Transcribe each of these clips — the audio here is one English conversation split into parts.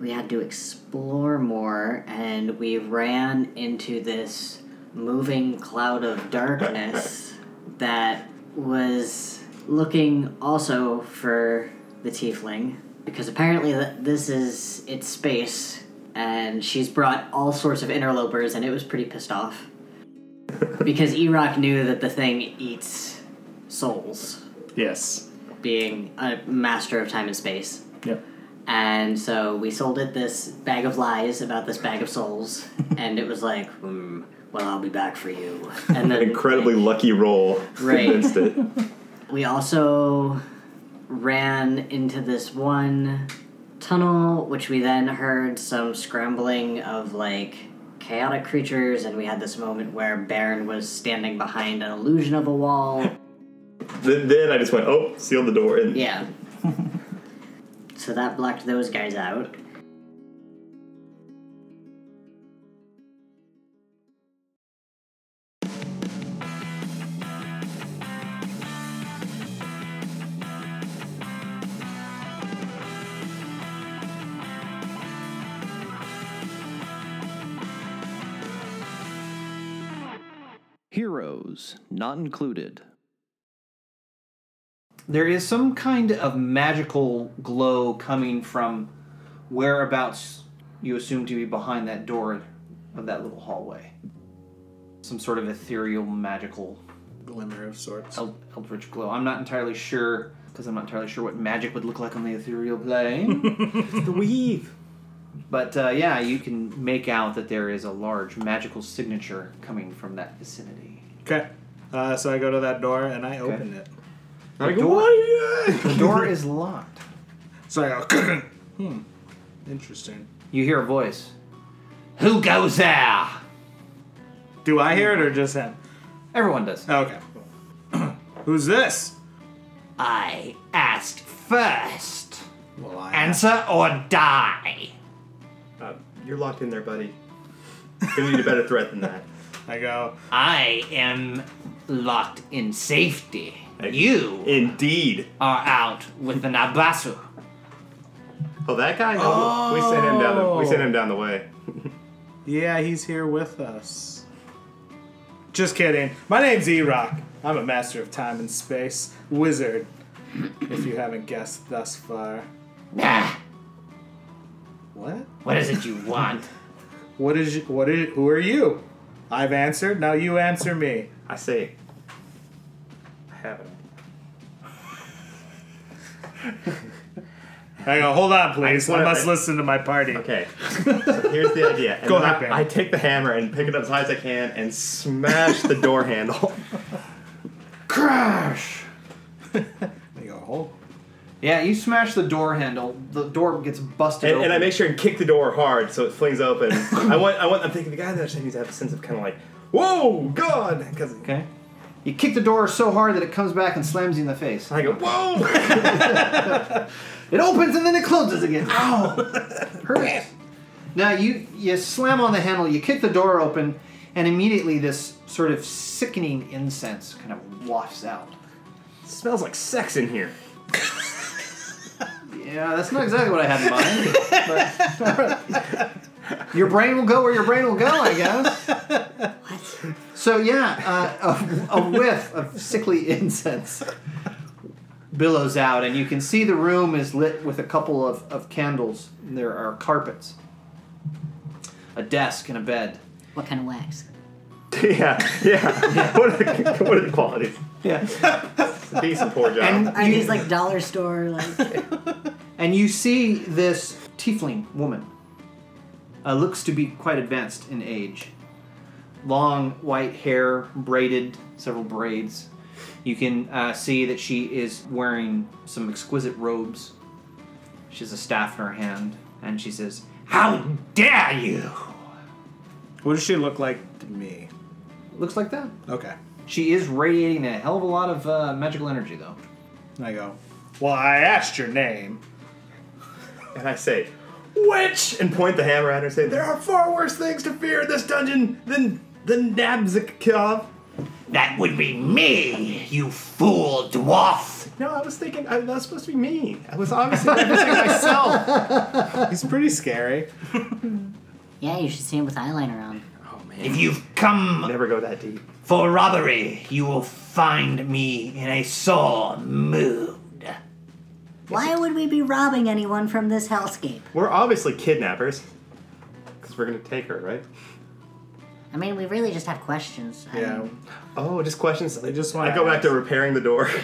We had to explore more and we ran into this moving cloud of darkness that was looking also for the tiefling because apparently this is its space and she's brought all sorts of interlopers and it was pretty pissed off because Erock knew that the thing eats souls Yes. being a master of time and space Yep. And so we sold it this bag of lies about this bag of souls, and it was like, hmm, well, I'll be back for you. And then incredibly lucky roll Right. convinced it. we also ran into this one tunnel, which we then heard some scrambling of like chaotic creatures, and we had this moment where Baron was standing behind an illusion of a wall. then, then I just went, oh, sealed the door. And Yeah. So that blocked those guys out. Heroes Not Included. There is some kind of magical glow coming from whereabouts you assume to be behind that door of that little hallway. Some sort of ethereal, magical, Glimmer of sorts. eld- eldritch glow. I'm not entirely sure, because I'm not entirely sure what magic would look like on the ethereal plane. the weave. but uh, yeah, you can make out that there is a large magical signature coming from that vicinity. Okay. Uh, so I go to that door and I open it. The go, door, "Why?" the door is locked. So I go, hmm. Interesting. You hear a voice. Who goes there? Do I hear it or just him? Everyone does. Okay. Who's this? I asked first. Well, I Answer or die. Uh, you're locked in there, buddy. Gonna need a better threat than that. I go, I am locked in safety. You Indeed. are out with the Nabassu. Oh, that guy? No, we sent him down. The, we sent him down the way. yeah, he's here with us. Just kidding. My name's E-Rock. I'm a master of time and space. Wizard. if you haven't guessed thus far. Nah, What? what is it you want? What is, what is, who are you? I've answered, now you answer me. I say, I haven't. I go, hold on, please. just I, wanna- must listen to my party. Okay. So here's the idea. And Go then ahead, I, Ben. I take the hammer and pick it up as high as I can and smash the door handle. Crash! I go, hold. Yeah, you smash the door handle. The door gets busted And, open. and I make sure and kick the door hard so it flings open. I want, I want. I'm thinking the guy there needs to have a sense of kind of like, whoa, God, because Okay. You kick the door so hard that it comes back and slams you in the face. I go, whoa. It opens and then it closes again. Ow! Hurts. Now you you slam on the handle, you kick the door open, and immediately this sort of sickening incense kind of wafts out. smells like sex in here. Yeah, that's not exactly what I had in mind. But your brain will go where your brain will go, I guess. What? So yeah, uh, a, a whiff of sickly incense billows out, and you can see the room is lit with a couple of, of candles. There are carpets, a desk, and a bed. What kind of wax? yeah, yeah. what, are the, what are the qualities? Yeah, It's a decent poor job. and Are you, these like dollar store like? and you see this tiefling woman. Uh, looks to be quite advanced in age. Long white hair, braided, several braids. You can uh, see that she is wearing some exquisite robes. She has a staff in her hand, and she says, How dare you? What does she look like to me? Looks like that. Okay. She is radiating a hell of a lot of uh, magical energy, though. I go, Well, I asked your name. And I say, Witch! And point the hammer at her and say, There are far worse things to fear in this dungeon than, than Nabzikov. That would be me, you fool dwarf. No, I was thinking, I, that was supposed to be me. I was obviously representing myself. He's pretty scary. Yeah, you should see him with eyeliner on. Oh, man. If you've come Never go that deep. for robbery, you will find me in a sore mood. Why would we be robbing anyone from this hellscape? We're obviously kidnappers. Because we're going to take her, right? I mean, we really just have questions. I Yeah. mean, Oh, just questions. I just wanna I go back to repairing the door.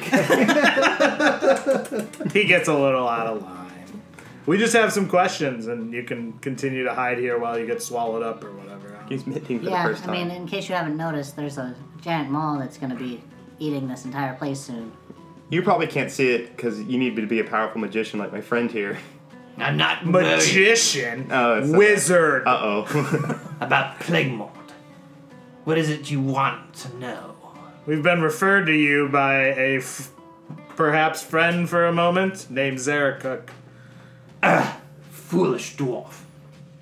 He gets a little out of line. We just have some questions, and you can continue to hide here while you get swallowed up or whatever. He's minting for the yeah, first I time. mean, in case you haven't noticed, there's a giant mall that's going to be eating this entire place soon. You probably can't see it because you need to be a powerful magician like my friend here. I'm not worried Magician, Oh, it's- wizard. Uh oh. about Plaguemort. What is it you want to know? We've been referred to you by a f- perhaps friend for a moment named Zarakuk. Foolish dwarf.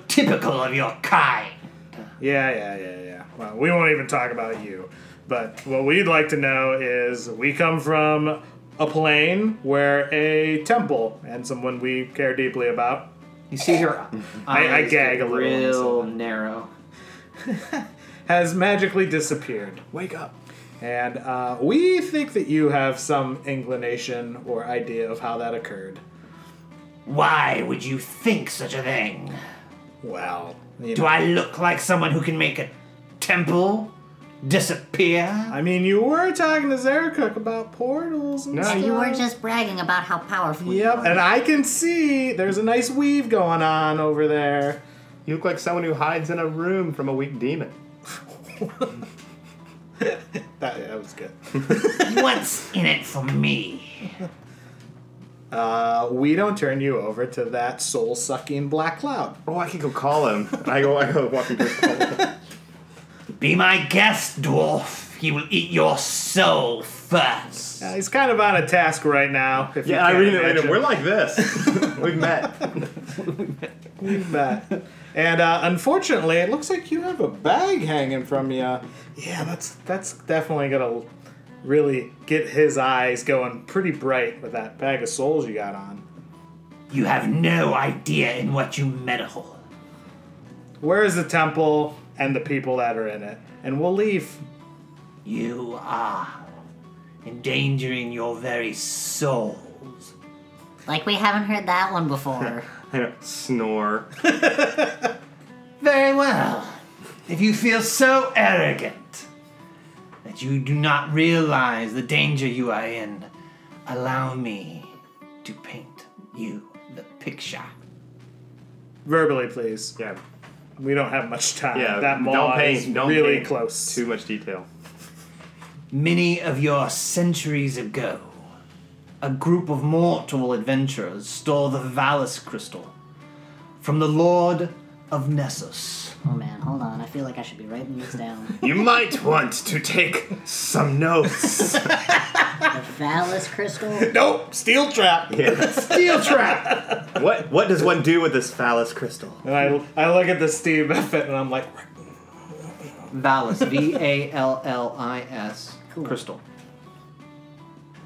Typical of your kind. Yeah, yeah, yeah, yeah. Well, we won't even talk about you. But what we'd like to know is we come from a plane where a temple and someone we care deeply about You see her I- I eyes gag get a little when you say real that. narrow. has magically disappeared. Wake up. And uh, we think that you have some inclination or idea of how that occurred. Why would you think such a thing? Well, you Do know, I look like someone who can make a temple disappear? I mean, you were talking to Zarakuk about portals and No, stuff. You were just bragging about how powerful you Yep, and I can see there's a nice weave going on over there. You look like someone who hides in a room from a weak demon. That, that was good. What's in it for me? Uh, we don't turn you over to that soul sucking black cloud. Oh, I can go call him. I go. I go walking to him. Be my guest, dwarf. He will eat your soul first. Uh, he's kind of on a task right now. If Yeah, I can't read it. We're like this. We've met. We've met. And uh, unfortunately, it looks like you have a bag hanging from you. Yeah, that's that's definitely gonna really get his eyes going pretty bright with that bag of souls you got on. You have no idea in what you meddle. Where is the temple and the people that are in it? And we'll leave. You are endangering your very souls. Like we haven't heard that one before. I know. Snore. Very well. If you feel so arrogant that you do not realize the danger you are in, allow me to paint you the picture. Verbally, please. Yeah. We don't have much time. Yeah. that maw don't paint. is don't really paint close. Too much detail. Many of your centuries ago, a group of mortal adventurers stole the Vallis crystal from the Lord of Nessus. Oh man, hold on. I feel like I should be writing this down. You might want to take some notes. The phallus crystal. Nope, steel trap. yeah. Steel trap! What What does one do with this phallus crystal? And I, I look at the Steve Buffett and I'm like, Valus, V A L L I S, crystal.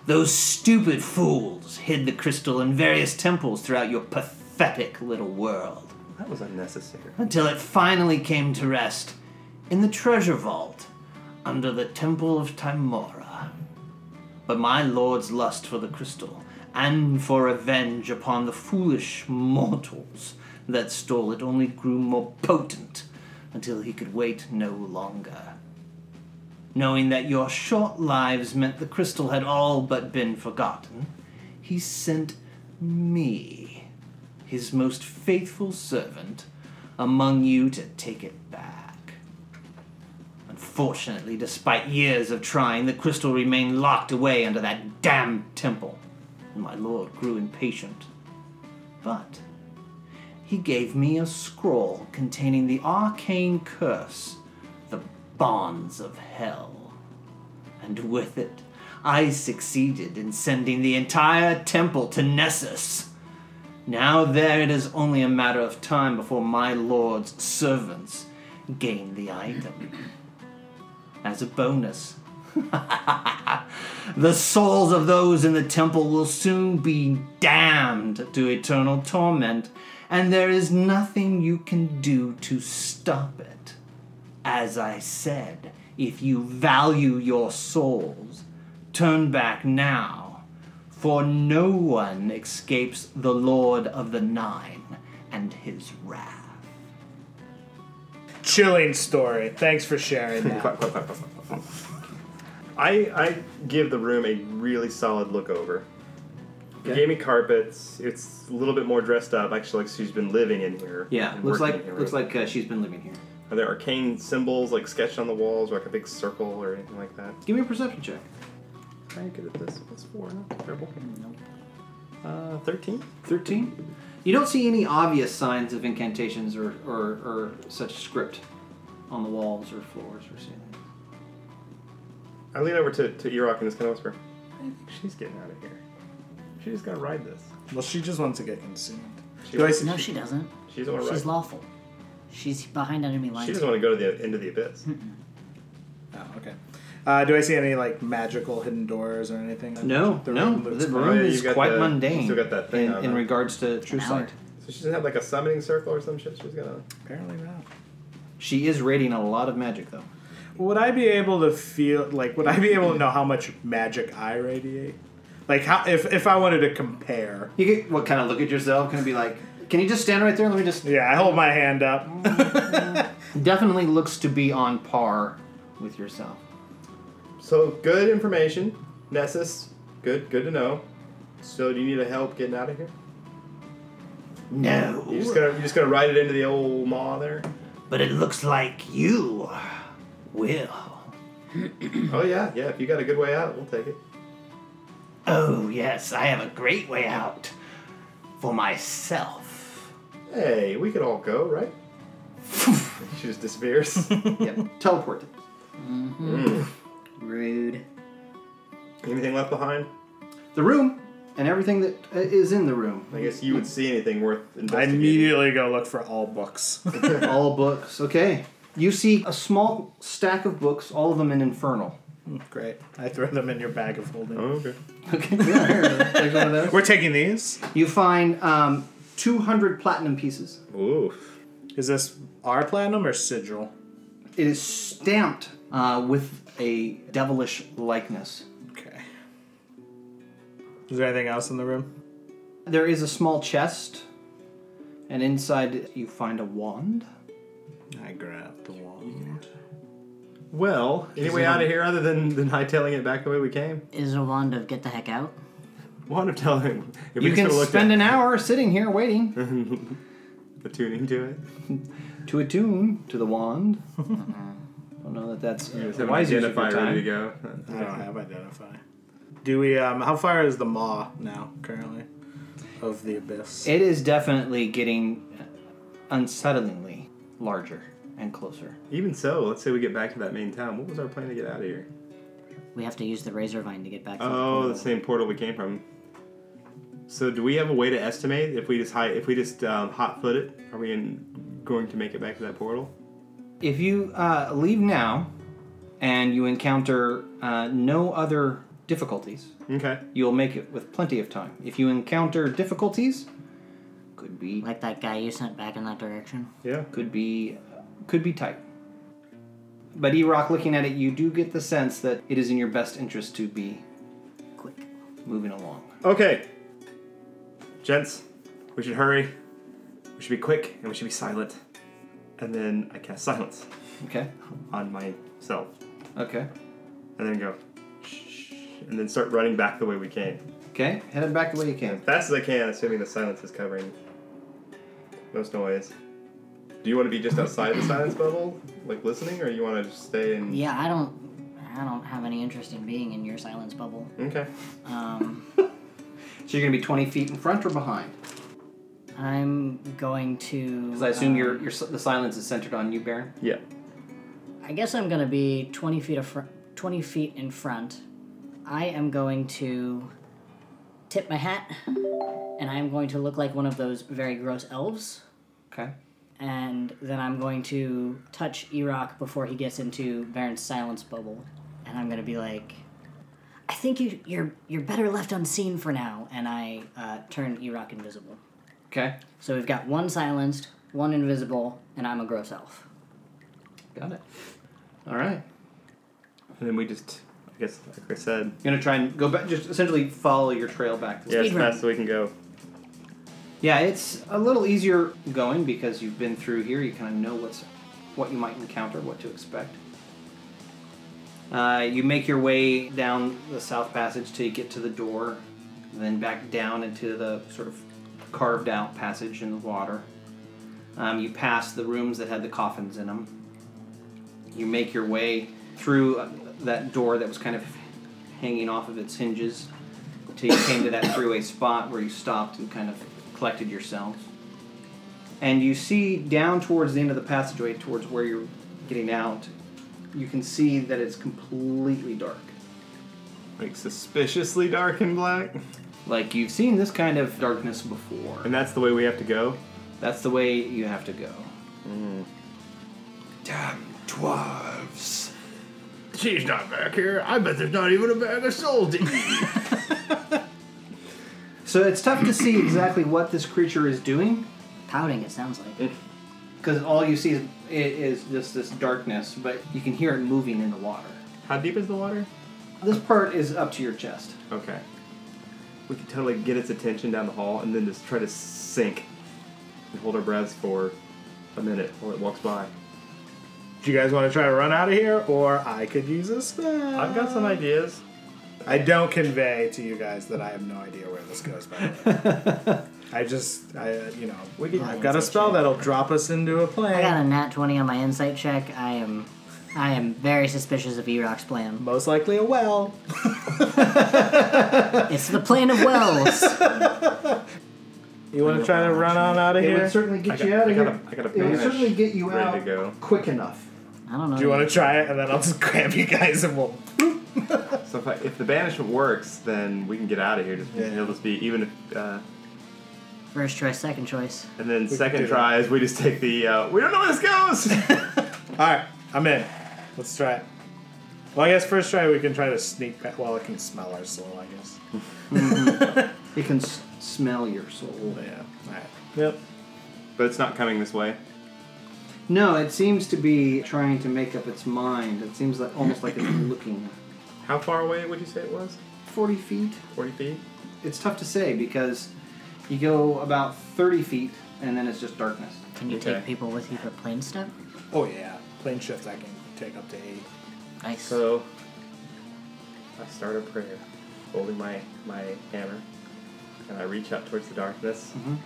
those stupid fools hid the crystal in various temples throughout your pathetic little world. That was unnecessary. until it finally came to rest in the treasure vault under the Temple of Tymora. But my lord's lust for the crystal and for revenge upon the foolish mortals that stole it only grew more potent until he could wait no longer. Knowing that your short lives meant the crystal had all but been forgotten, he sent me his most faithful servant among you to take it back. Unfortunately, despite years of trying, the crystal remained locked away under that damned temple, and my lord grew impatient. But he gave me a scroll containing the arcane curse, the bonds of hell. And with it, I succeeded in sending the entire temple to Nessus. Now there it is only a matter of time before my lord's servants gain the item. As a bonus, the souls of those in the temple will soon be damned to eternal torment, and there is nothing you can do to stop it. As I said, if you value your souls, turn back now, for no one escapes the Lord of the Nine and his wrath. Chilling story. Thanks for sharing that. I I give the room a really solid look over. You Okay. gave me carpets. It's a little bit more dressed up. Actually, like she's been living in here. Yeah, and looks working like in here, looks right? like uh, she's been living here. Are there arcane symbols like sketched on the walls, or like a big circle or anything like that? Give me a perception check. Trying to get at this. What's four? not terrible. Nope. Uh, thirteen. 13. You don't see any obvious signs of incantations or, or, or such script on the walls or floors or ceilings. I lean over to to Erok and just kind of whisper, "I think she's getting out of here. She's just gonna ride this. Well, she just wants to get consumed. She, Do I doesn't- No, she doesn't. she doesn't want to She's ride. lawful. She's behind enemy lines. She doesn't want to go to the end of the abyss. Oh, okay. Uh, do I see any like magical hidden doors or anything? No, The no. room The room yeah, is you've quite the- mundane still got that thing in, on in regards to true sight. So she doesn't have like a summoning circle or some shit. She's gonna. Apparently not. She is radiating a lot of magic, though. Would I be able to feel like? Would I be able to know how much magic I radiate? Like how if if I wanted to compare? You get what kind of look at yourself? Can it be like, can you just stand right there? Let me just. Yeah, I hold my hand up. Definitely looks to be on par with yourself. So good information, Nessus. Good, good to know. So do you need a help getting out of here? No, You just gonna you just gonna ride it into the old maw there? but it looks like you will. Oh yeah, yeah. If you got a good way out, we'll take it. Oh, yes, I have a great way out for myself. Hey, we could all go, right? she just disappears. Yep. Teleport. Mm. Rude. Anything left behind? The room and everything that uh, is in the room. I guess you would see anything worth I investigating. immediately go look for all books. all books. Okay. You see a small stack of books, all of them in Infernal. Great. I throw them in your bag of holding. Oh, okay. Okay. Yeah, here, take one of those. We're taking these. You find um, 200 platinum pieces. Oof. Is this our platinum or sigil? It is stamped uh, with a devilish likeness. Okay. Is there anything else in the room? There is a small chest, and inside you find a wand. I grab the wand. Well, any way out of here other than than hightailing it back the way we came? Is a wand of get the heck out? Wand of telling. If we You just can would've looked spend at an hour sitting here waiting attuning to it. to attune to the wand. Mm-hmm. I don't know that that's You just a have an wise use of ready to go. I don't have identify. Do we? Um, how far is the maw now currently of the abyss? It is definitely getting unsettlingly larger and closer. Even so, let's say we get back to that main town. What was our plan to get out of here? We have to use the razor vine to get back. to Oh, the portal. same portal we came from. So, do we have a way to estimate if we just high, if we just um, hot foot it? Are we in, going to make it back to that portal? If you uh, leave now and you encounter uh, no other difficulties, Okay. you'll make it with plenty of time. If you encounter difficulties, could be Like that guy you sent back in that direction. Yeah. could be could be tight. But E-Rock, looking at it, you do get the sense that it is in your best interest to be Quick. moving along. Okay. Gents, we should hurry. We should be quick and we should be silent. And then I cast silence Okay. on myself. Okay. And then go, shh, and then start running back the way we came. Okay. Headed back the way you As came. fast as I can, assuming the silence is covering most noise. Do you want to be just outside the silence bubble, like listening, or you want to just stay in? Yeah, I don't. I don't have any interest in being in your silence bubble. Okay. Um, So you're gonna be 20 feet in front or behind? I'm going to. Because I assume um, your your the silence is centered on you, Baron. Yeah. I guess I'm gonna be 20 feet of fr- 20 feet in front. I am going to tip my hat, and I am going to look like one of those very gross elves. Okay. And then I'm going to touch Erock before he gets into Baron's silence bubble, and I'm gonna be like, "I think you you're you're better left unseen for now." And I uh, turn Erock invisible. Okay. So we've got one silenced, one invisible, and I'm a gross elf. Got it. All right. And then we just, I guess, like I said, You're gonna try and go back, just essentially follow your trail back. To yeah, as Speed run. fast as we can go. Yeah, it's a little easier going because you've been through here. You kind of know what's what you might encounter, what to expect. Uh, you make your way down the south passage till you get to the door, then back down into the sort of carved out passage in the water. Um, you pass the rooms that had the coffins in them. You make your way through uh, that door that was kind of hanging off of its hinges until you came to that throughway spot where you stopped and kind of collected yourselves. And you see down towards the end of the passageway, towards where you're getting out, you can see that it's completely dark. Like suspiciously dark and black. Like you've seen this kind of darkness before. And that's the way we have to go. That's the way you have to go. Mm. Damn dwarves. She's not back here. I bet there's not even a bag of souls to eat. So it's tough to see exactly what this creature is doing Pouting, it sounds like. because all you see is, is just this darkness, but you can hear it moving in the water. How deep is the water? This part is up to your chest. Okay. We could totally get its attention down the hall and then just try to sink and hold our breaths for a minute while it walks by. Do you guys want to try to run out of here, or I could use a spell? I've got some ideas. I don't convey to you guys that I have no idea where this goes. By the way, I just, I, uh, you know, We can- I've got a spell that'll drop us into a plane. I got a nat 20 on my insight check. I am I am very suspicious of Erock's plan. Most likely a well. It's the plane of wells. You want to try to run on out of here. It here? would certainly get I got- you out I of got here. a- I got a it would banish certainly get you ready out to go. quick enough. I don't know. Do you want to try it, and then I'll just grab you guys and we'll. So if, I, if the banishment works, then we can get out of here. Just Yeah. it'll just be even if. Uh, First choice, second choice. and then can second do that. tries, we just take the. Uh, we don't know where this goes. All right, I'm in. Let's try it. Well, I guess first try we can try to sneak past. Well, it can smell our soul, I guess. Mm-hmm. It can s- smell your soul. Oh, yeah. All right. Yep. but it's not coming this way. No, it seems to be trying to make up its mind. It seems like almost like it's looking. How far away would you say it was? 40 feet? 40 feet? It's tough to say because you go about 30 feet and then it's just darkness. Can you Okay. take people with you for plane step? Oh yeah. Plane shift I can take up to eight. Nice. So I start a prayer, holding my, my hammer, and I reach out towards the darkness, Mhm.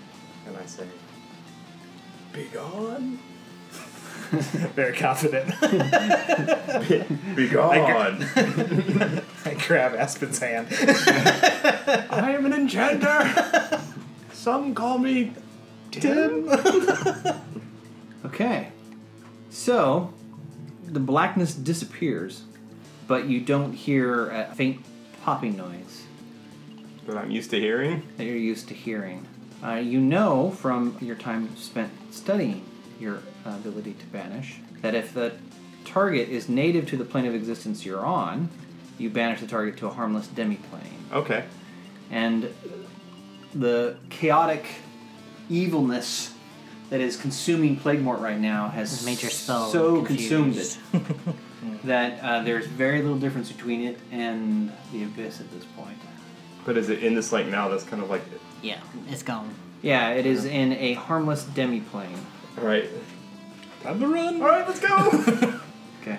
and I say, Be gone. Very confident. Be gone. I grab Aspen's hand. I am an enchanter. Some call me Tim. Okay. So, the blackness disappears, but you don't hear a faint popping noise that I'm used to hearing. that you're used to hearing. Uh, you know from your time spent studying your ability to banish that if the target is native to the plane of existence you're on, you banish the target to a harmless demi-plane. Okay. and the chaotic evilness that is consuming Plaguemort right now has Made your spell so consumed it that uh, there's very little difference between it and the abyss at this point. But is it in this lake now that's kind of like. Yeah, it's gone. Yeah, it is in a harmless demi-plane. Alright. Time to run. Alright, let's go! Okay.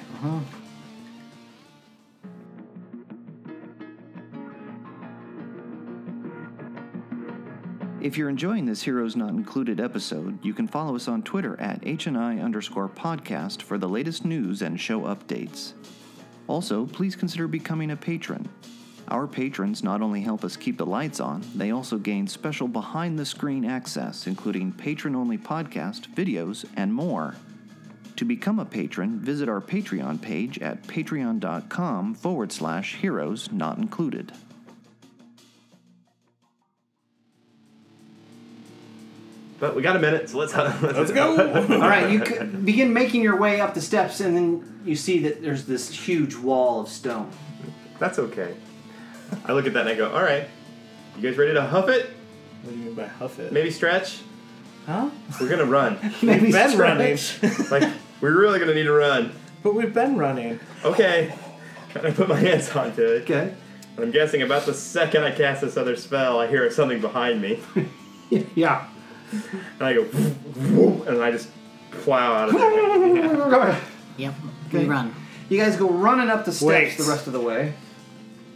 If you're enjoying this Heroes Not Included episode, you can follow us on Twitter at HNI underscore podcast for the latest news and show updates. Also, please consider becoming a patron. Our patrons not only help us keep the lights on, they also gain special behind the screen access, including patron only podcast, videos, and more. To become a patron, visit our Patreon page at patreon.com forward slash heroes not included. But we got a minute, so let's go. Let's go. All right, you c- begin making your way up the steps, and then you see that there's this huge wall of stone. That's okay. I look at that and I go, all right, you guys ready to huff it? What do you mean by huff it? Maybe stretch? Huh? We're gonna run. Maybe We've been stretch. running, like, we're really gonna need to run. but we've been running. Okay. And I put my hands onto it. Okay. And I'm guessing about the second I cast this other spell, I hear something behind me. Yeah. And I go, whoop, and I just plow out of there. Yep. Okay. We run. You guys go running up the steps Wait. the rest of the way.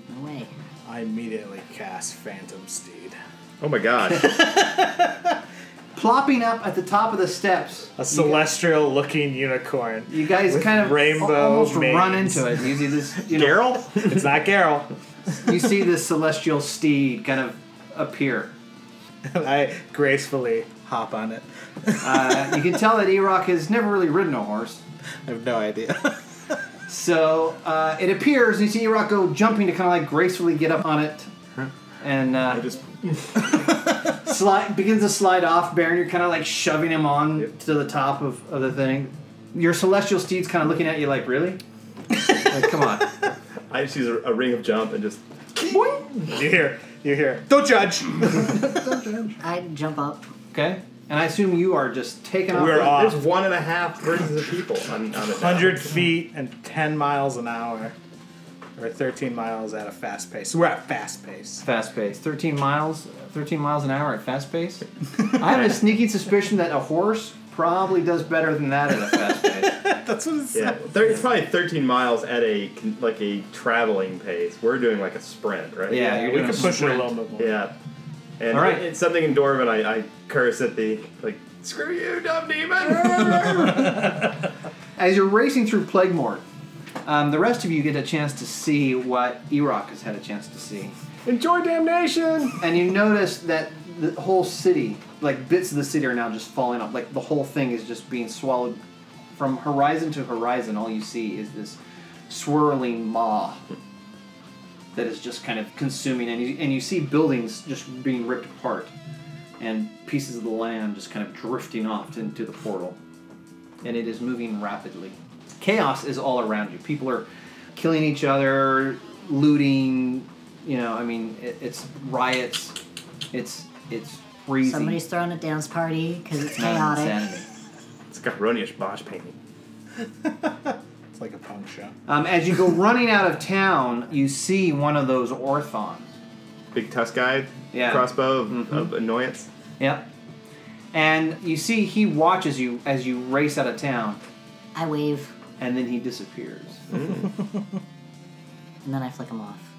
No way. I immediately cast Phantom Steed. Oh my god. Plopping up at the top of the steps. A celestial looking unicorn. You guys With kind of rainbow al- almost manes. run into it. You see this, you know, Geralt? It's not Garrel. you see this celestial steed kind of appear. And I gracefully hop on it. Uh, you can tell that Erock has never really ridden a horse. I have no idea. So uh, it appears, and you see Erock go jumping to kind of like gracefully get up on it, and uh, I just slide begins to slide off. Baron, you're kind of like shoving him on to the top of, of the thing. Your celestial steed's kind of looking at you like, really? like, come on. I just use a, a ring of jump and just you hear, you hear. Don't judge. I jump up. Okay. And I assume you are just taking off. We're the- off. there's one and a half versions of people on, on it. 100 feet and 10 miles an hour. Or 13 miles at a fast pace. We're at fast pace. Fast pace. 13 miles, 13 miles an hour at fast pace. I have a sneaking suspicion that a horse probably does better than that at a fast pace. That's what it Yeah, says. thir- it's probably 13 miles at a con- like a traveling pace. We're doing like a sprint, right? Yeah, you're we doing could a push it a sprint. little bit more. Yeah. And All right. it- it's something in Dwarven. I, I curse at the like, screw you, dumb demon. As you're racing through Plaguemort, um, the rest of you get a chance to see what Erock has had a chance to see. Enjoy damnation. And you notice that the whole city, like bits of the city, are now just falling off. Like the whole thing is just being swallowed from horizon to horizon. All you see is this swirling maw that is just kind of consuming, and you, and you see buildings just being ripped apart, and pieces of the land just kind of drifting off into the portal, and it is moving rapidly. Chaos is all around you. People are killing each other, looting. You know, I mean, it, it's riots. It's it's freezing. Somebody's throwing a dance party because it's chaotic. insanity. It's got Ronius Bosch painting. It's like a punk show. Um, as you go running out of town, you see one of those orthons. Big tusk guy. Yeah. Crossbow of, of annoyance. Yep. And you see he watches you as you race out of town, I wave and then he disappears. and then I flick him off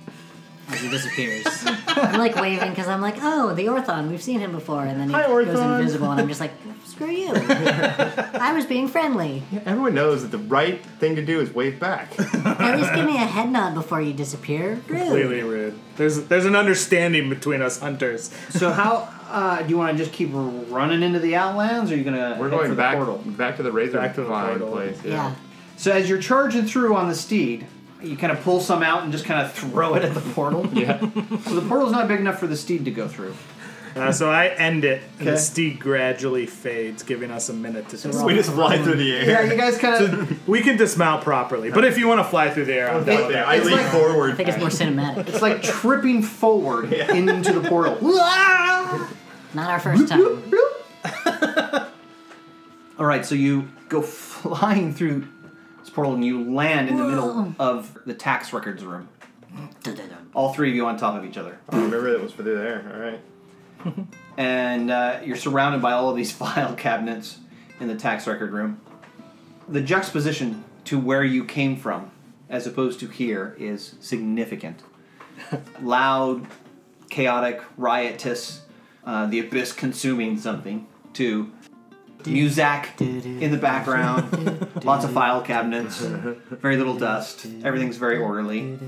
as he disappears. I'm like waving because I'm like, oh, the Orthon, we've seen him before, and then he Hi, goes Orthon. invisible, and I'm just like, screw you. I was being friendly. Yeah, everyone knows that the right thing to do is wave back. At least give me a head nod before you disappear. Rude. Completely Rude. rude. There's there's an understanding between us hunters. So how uh, do you want to just keep running into the Outlands, or are you gonna We're head for going the back portal? back to the razor Back to the vine portal. place. Yeah. So as you're charging through on the steed, you kind of pull some out and just kind of throw it at the portal. Yeah. So the portal's not big enough for the steed to go through. Uh, so I end it, and Okay. the steed gradually fades, giving us a minute to dismount. we just fly through the air. Yeah, you guys kind of. We can dismount properly, but if you want to fly through the air, I'm down with that. I It's lean like- I think it's more cinematic. It's like tripping forward into the portal. Not our first time. All right, so you go flying through this portal and you land in the middle of the tax records room. All three of you on top of each other, Oh, remember that was for there. All right. and uh, you're surrounded by all of these file cabinets in the tax record room. The juxtaposition to where you came from, as opposed to here, is significant. Loud, chaotic, riotous, uh, the abyss consuming something. To Muzak in the background, lots of file cabinets, very little dust. Everything's very orderly.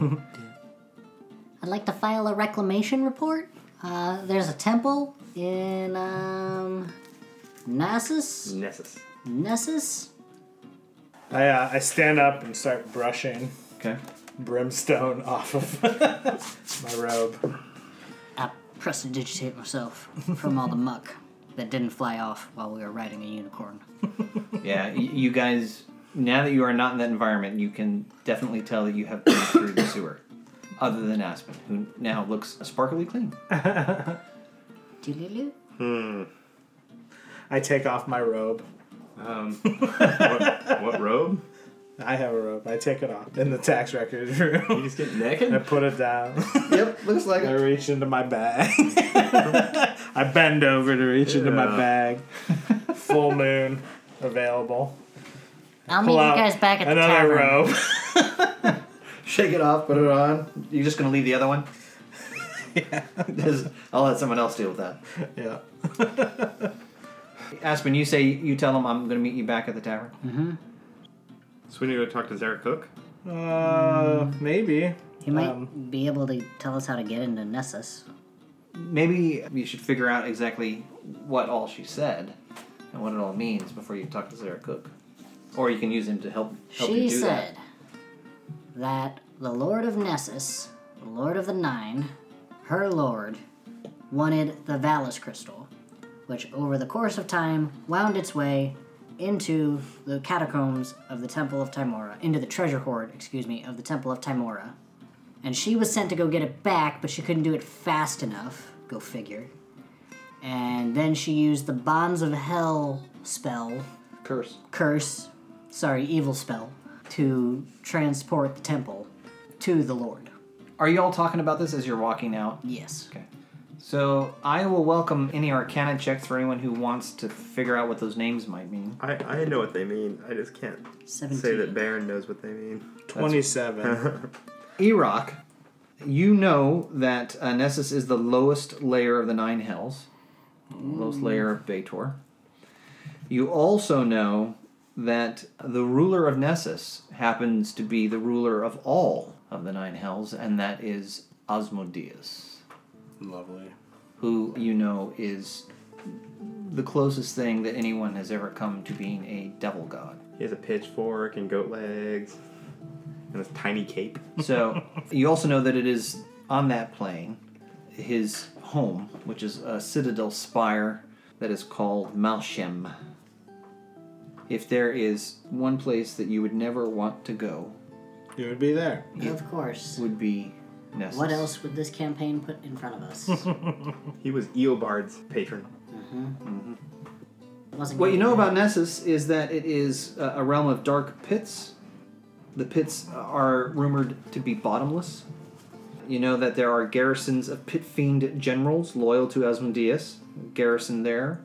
I'd like to file a reclamation report. Uh, there's a temple in um, Nessus. Nessus. Nessus. I uh, I stand up and start brushing Okay. brimstone off of my robe. I prestidigitate myself from all the muck that didn't fly off while we were riding a unicorn. Yeah, y- you guys, now that you are not in that environment, you can definitely tell that you have been through the sewer. Other than Aspen, who now looks sparkly clean. Doodaloo. I take off my robe. Um, what, what robe? I have a robe. I take it off in the tax records room. You just get I naked? put it down. Yep, looks like I reach into my bag. I bend over to reach into my Yeah. bag. Full moon available. I'll meet Pull you out guys back at the tavern. another tavern. robe. Shake it off, put it on. You're just gonna leave the other one? yeah. I'll let someone else deal with that. Yeah. Aspen, you say you tell them I'm gonna meet you back at the tavern. Mm-hmm. So we need to go talk to Zara Cook? Uh, maybe. He might Um, be able to tell us how to get into Nessus. Maybe you should figure out exactly what all she said and what it all means before you talk to Sarah Cook. Or you can use him to help help She you do said that the Lord of Nessus, the Lord of the Nine, her lord, wanted the Vallis crystal, which over the course of time wound its way into the catacombs of the Temple of Tymora, into the treasure hoard, excuse me, of the Temple of Tymora. And she was sent to go get it back, but she couldn't do it fast enough. Go figure. And then she used the Bonds of Hell spell. Curse. curse, sorry, evil spell, to transport the temple to the Lord. Are you all talking about this as you're walking out? Yes. Okay. So I will welcome any Arcana checks for anyone who wants to figure out what those names might mean. I, I know what they mean. I just can't 17. say that Baron knows what they mean. 27. Erock, you know that uh, Nessus is the lowest layer of the nine hells, lowest layer of Baator. You also know that the ruler of Nessus happens to be the ruler of all of the nine hells, and that is Asmodeus, Lovely. who you know is the closest thing that anyone has ever come to being a devil god. He has a pitchfork and goat legs and a tiny cape. So you also know that it is on that plane, his home, which is a citadel spire that is called Malsheem. If there is one place that you would never want to go, it would be there. Of course. would be Nessus. What else would this campaign put in front of us? He was Eobard's patron. It wasn't What you know about Nessus is that it is a a realm of dark pits. The pits are rumored to be bottomless. You know that there are garrisons of pit fiend generals loyal to Asmodeus, garrisoned there.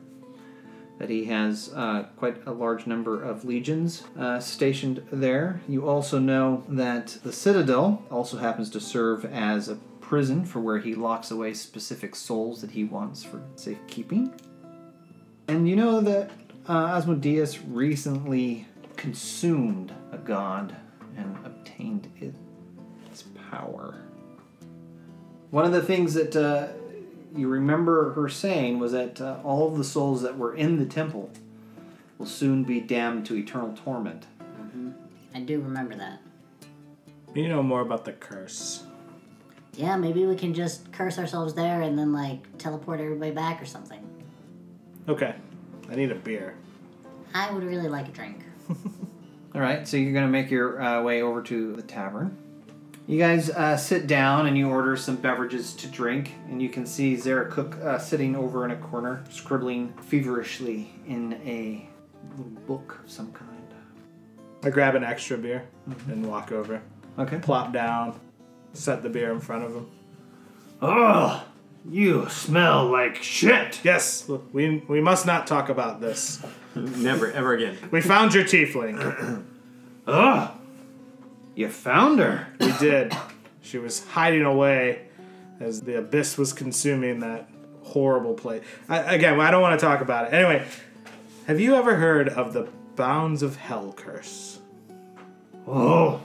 That he has uh, quite a large number of legions uh, stationed there. You also know that the Citadel also happens to serve as a prison for where he locks away specific souls that he wants for safekeeping. And you know that uh, Asmodeus recently consumed a god and obtained its power. One of the things that uh, you remember her saying was that uh, all of the souls that were in the temple will soon be damned to eternal torment. I do remember that. You know more about the curse. Yeah, maybe we can just curse ourselves there and then, like, teleport everybody back or something. Okay. I need a beer. I would really like a drink. All right, so you're going to make your uh, way over to the tavern. You guys uh, sit down and you order some beverages to drink, and you can see Zara Cook uh, sitting over in a corner, scribbling feverishly in a little book of some kind. I grab an extra beer and walk over. Okay. Plop down. Set the beer in front of him. Oh, you smell like shit. Yes, we, we must not talk about this. Never, ever again. We found your tiefling. Ugh, you found her. We did. She was hiding away as the abyss was consuming that horrible place. I, again, I don't want to talk about it. Anyway, have you ever heard of the Bounds of Hell curse? Oh,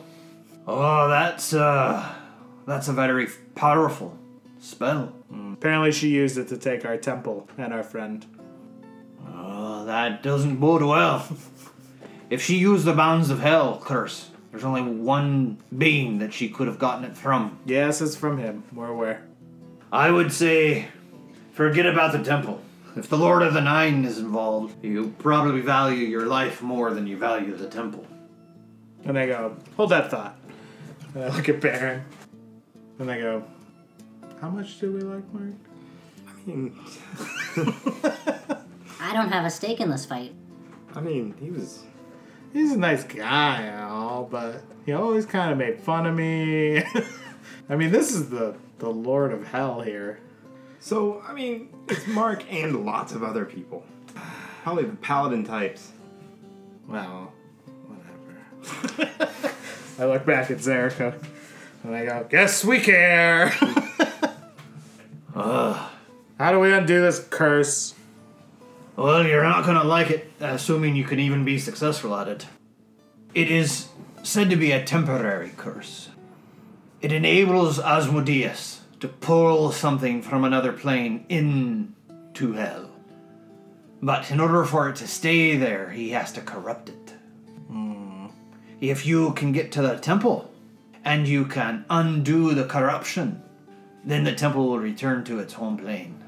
oh, that's uh, That's a very powerful spell. Apparently, she used it to take our temple and our friend. Oh, that doesn't bode well. if she used the bounds of hell curse, there's only one being that she could have gotten it from. Yes, it's from him. We're aware. I would say, forget about the temple. If the Lord of the Nine is involved, you probably value your life more than you value the temple. And I go, hold that thought. And I look at Baron. And I go, how much do we like Mark? I mean, I don't have a stake in this fight. I mean, he was. He's a nice guy and all, but he always kind of made fun of me. I mean, this is the, the Lord of Hell here. So, I mean, it's Mark and lots of other people. Probably the paladin types. Well, whatever. I look back at Zerica and I go, guess we care. Ugh. How do we undo this curse? Well, you're not gonna like it, assuming you can even be successful at it. It is said to be a temporary curse. It enables Asmodeus to pull something from another plane into hell. But in order for it to stay there, he has to corrupt it. Hmm. If you can get to the temple and you can undo the corruption, then the temple will return to its home plane.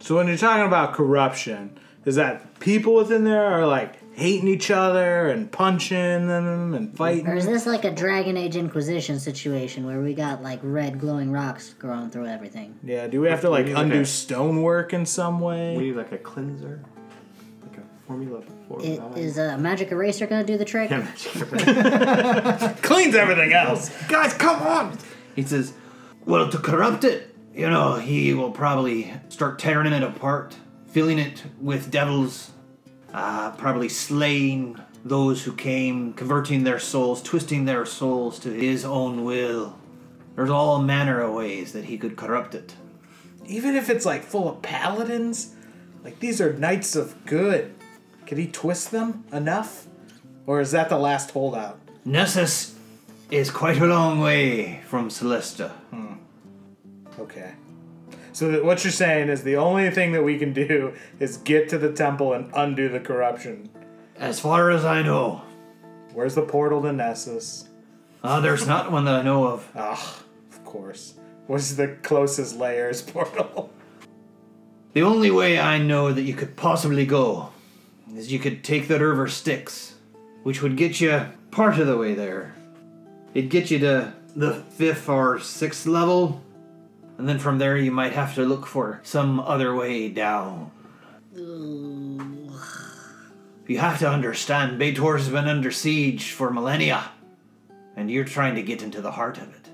So when you're talking about corruption, is that people within there are like hating each other and punching them and fighting? Or is this like a Dragon Age Inquisition situation where we got like red glowing rocks growing through everything? Yeah, do we have to like undo like a- stonework in some way? We way? need like a cleanser, like a formula for I- Is a magic eraser gonna do the trick? Yeah, magic. Cleans everything else. Guys, come on! He says, Well, to corrupt it, you know, he will probably start tearing it apart, filling it with devils, uh, probably slaying those who came, converting their souls, twisting their souls to his own will. There's all manner of ways that he could corrupt it. Even if it's like full of paladins, like these are knights of good. Could he twist them enough? Or is that the last holdout? Nessus is quite a long way from Celestia. Okay. So that what you're saying is the only thing that we can do is get to the temple and undo the corruption. As far as I know, Where's the portal to Nessus? uh, there's not one that I know of. Ah, of course. What's the closest layers portal? The only way I know that you could possibly go is you could take the river Styx, which would get you part of the way there. It'd get you to the fifth or sixth level, and then from there you might have to look for some other way down. You have to understand, Baator has been under siege for millennia, and you're trying to get into the heart of it.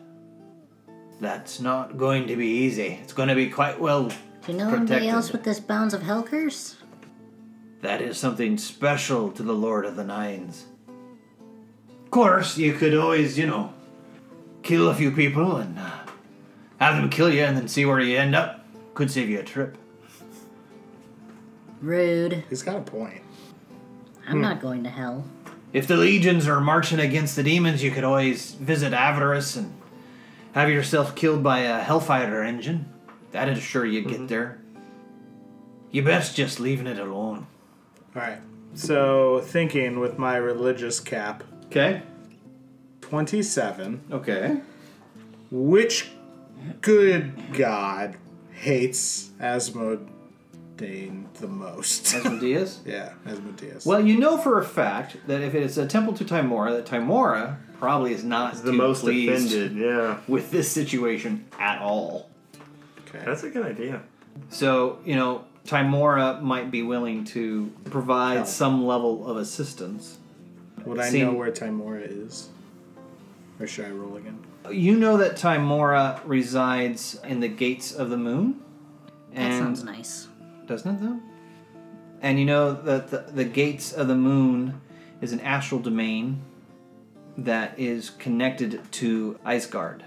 That's not going to be easy. It's going to be quite well Do you know anybody else with this Bounds of Hell curse? That is something special to the Lord of the Nines. Of course, you could always, you know, kill a few people and uh, have them kill you and then see where you end up. Could save you a trip. Rude. He's got a point. I'm not going to hell. If the legions are marching against the demons, you could always visit Avarice and have yourself killed by a Hellfighter engine. That'd assure you get mm-hmm. there. You best just leaving it alone. Alright. So, thinking with my religious cap Okay. 27. Okay. Which good god hates Asmodane the most? Asmodeus? yeah, Asmodeus. Well, you know for a fact that if it's a temple to Tymora, that Tymora probably is not The too most pleased offended, yeah. with this situation at all. Okay. That's a good idea. So you know, Tymora might be willing to provide Help. some level of assistance. Would I Seem- know where Tymora is? Or should I roll again? You know that Tymora resides in the gates of the moon, And That and sounds nice. doesn't it though? And you know that the, the gates of the moon is an astral domain that is connected to Ysgard.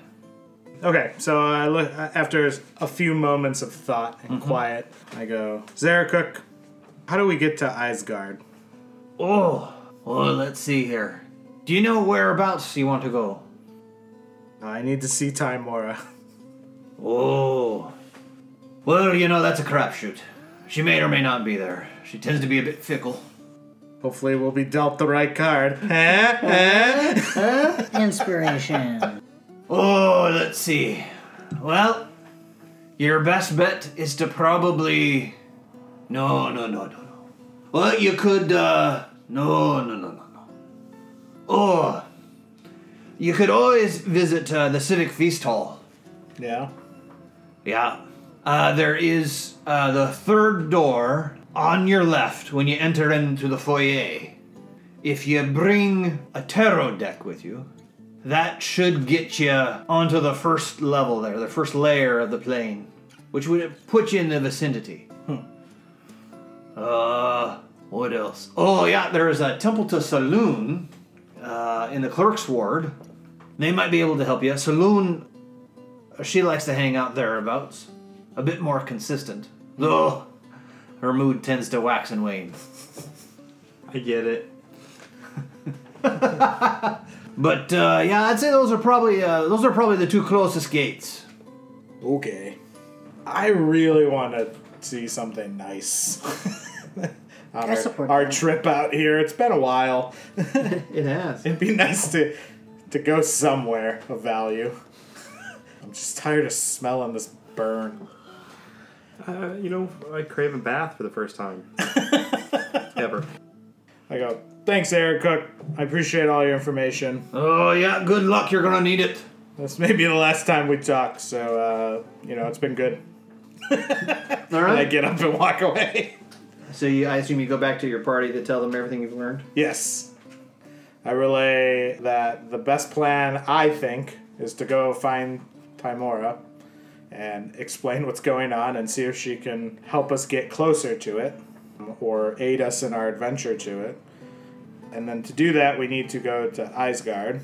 Okay, so I look after a few moments of thought and mm-hmm. quiet. I go, Zarakuk, how do we get to Ysgard? Oh, well, let's see here. Do you know whereabouts you want to go? I need to see Tymora. Oh. Well, you know, that's a crapshoot. She may or may not be there. She tends to be a bit fickle. Hopefully, we'll be dealt the right card. Huh? Huh? Inspiration. Oh, let's see. Well, your best bet is to probably. No, no, no, no, no. Well, you could, uh. No, no, no, no, no. Oh. You could always visit uh, the Civic Feast Hall. yeah. Yeah. Uh, there is uh, the third door on your left when you enter into the foyer. If you bring a tarot deck with you, that should get you onto the first level there, the first layer of the plane, which would put you in the vicinity. Uh, what else? Oh, yeah, there's a Temple to Selûne uh, in the clerk's ward. They might be able to help you. Selûne she likes to hang out thereabouts. A bit more consistent. Though her mood tends to wax and wane. I get it. But uh, yeah, I'd say those are probably uh, those are probably the two closest gates. Okay. I really want to see something nice. our, our trip out here. It's been a while. It has. It'd be nice to to go somewhere of value. I'm just tired of smelling this burn. Uh, you know, I crave a bath for the first time ever. I go, thanks, Eric Cook. I appreciate all your information. Oh yeah, good luck. You're gonna need it. This may be the last time we talk, so uh, you know it's been good. all right. And I get up and walk away. So you, I assume you go back to your party to tell them everything you've learned. yes, I relay that the best plan I think is to go find Tymora and explain what's going on and see if she can help us get closer to it or aid us in our adventure to it. And then to do that, we need to go to Ysgard.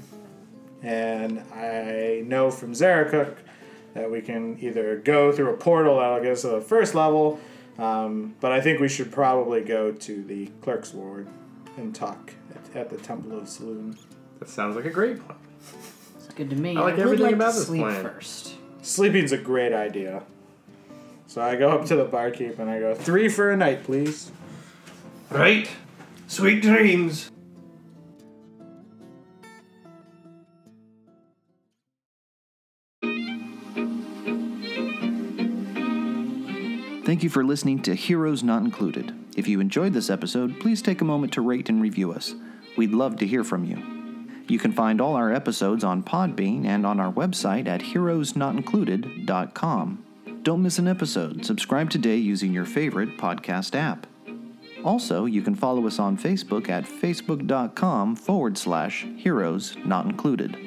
And I know from Zarakuk that we can either go through a portal that'll get us to the first level, um, but I think we should probably go to the clerk's ward and talk at, at the Temple of Selûne. That sounds like a great plan. It's good to me. I like would everything like about to this sleep plan. first. Sleeping's a great idea. So I go up to the barkeep and I go, three for a night, please. Right. Sweet dreams. Thank you for listening to Heroes Not Included. If you enjoyed this episode, please take a moment to rate and review us. We'd love to hear from you. You can find all our episodes on Podbean and on our website at heroesnotincluded.com. Don't miss an episode. Subscribe today using your favorite podcast app. Also, you can follow us on Facebook at facebook.com forward slash heroes not included.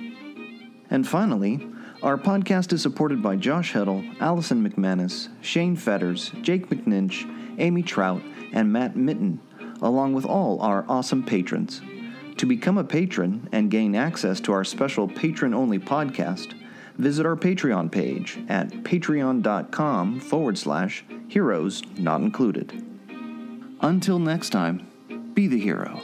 And finally, our podcast is supported by Josh Heddle, Allison McManus, Shane Fetters, Jake McNinch, Amy Trout, and Matt Mitten, along with all our awesome patrons. To become a patron and gain access to our special patron only podcast, visit our Patreon page at patreon.com forward slash heroes not included. Until next time, be the hero.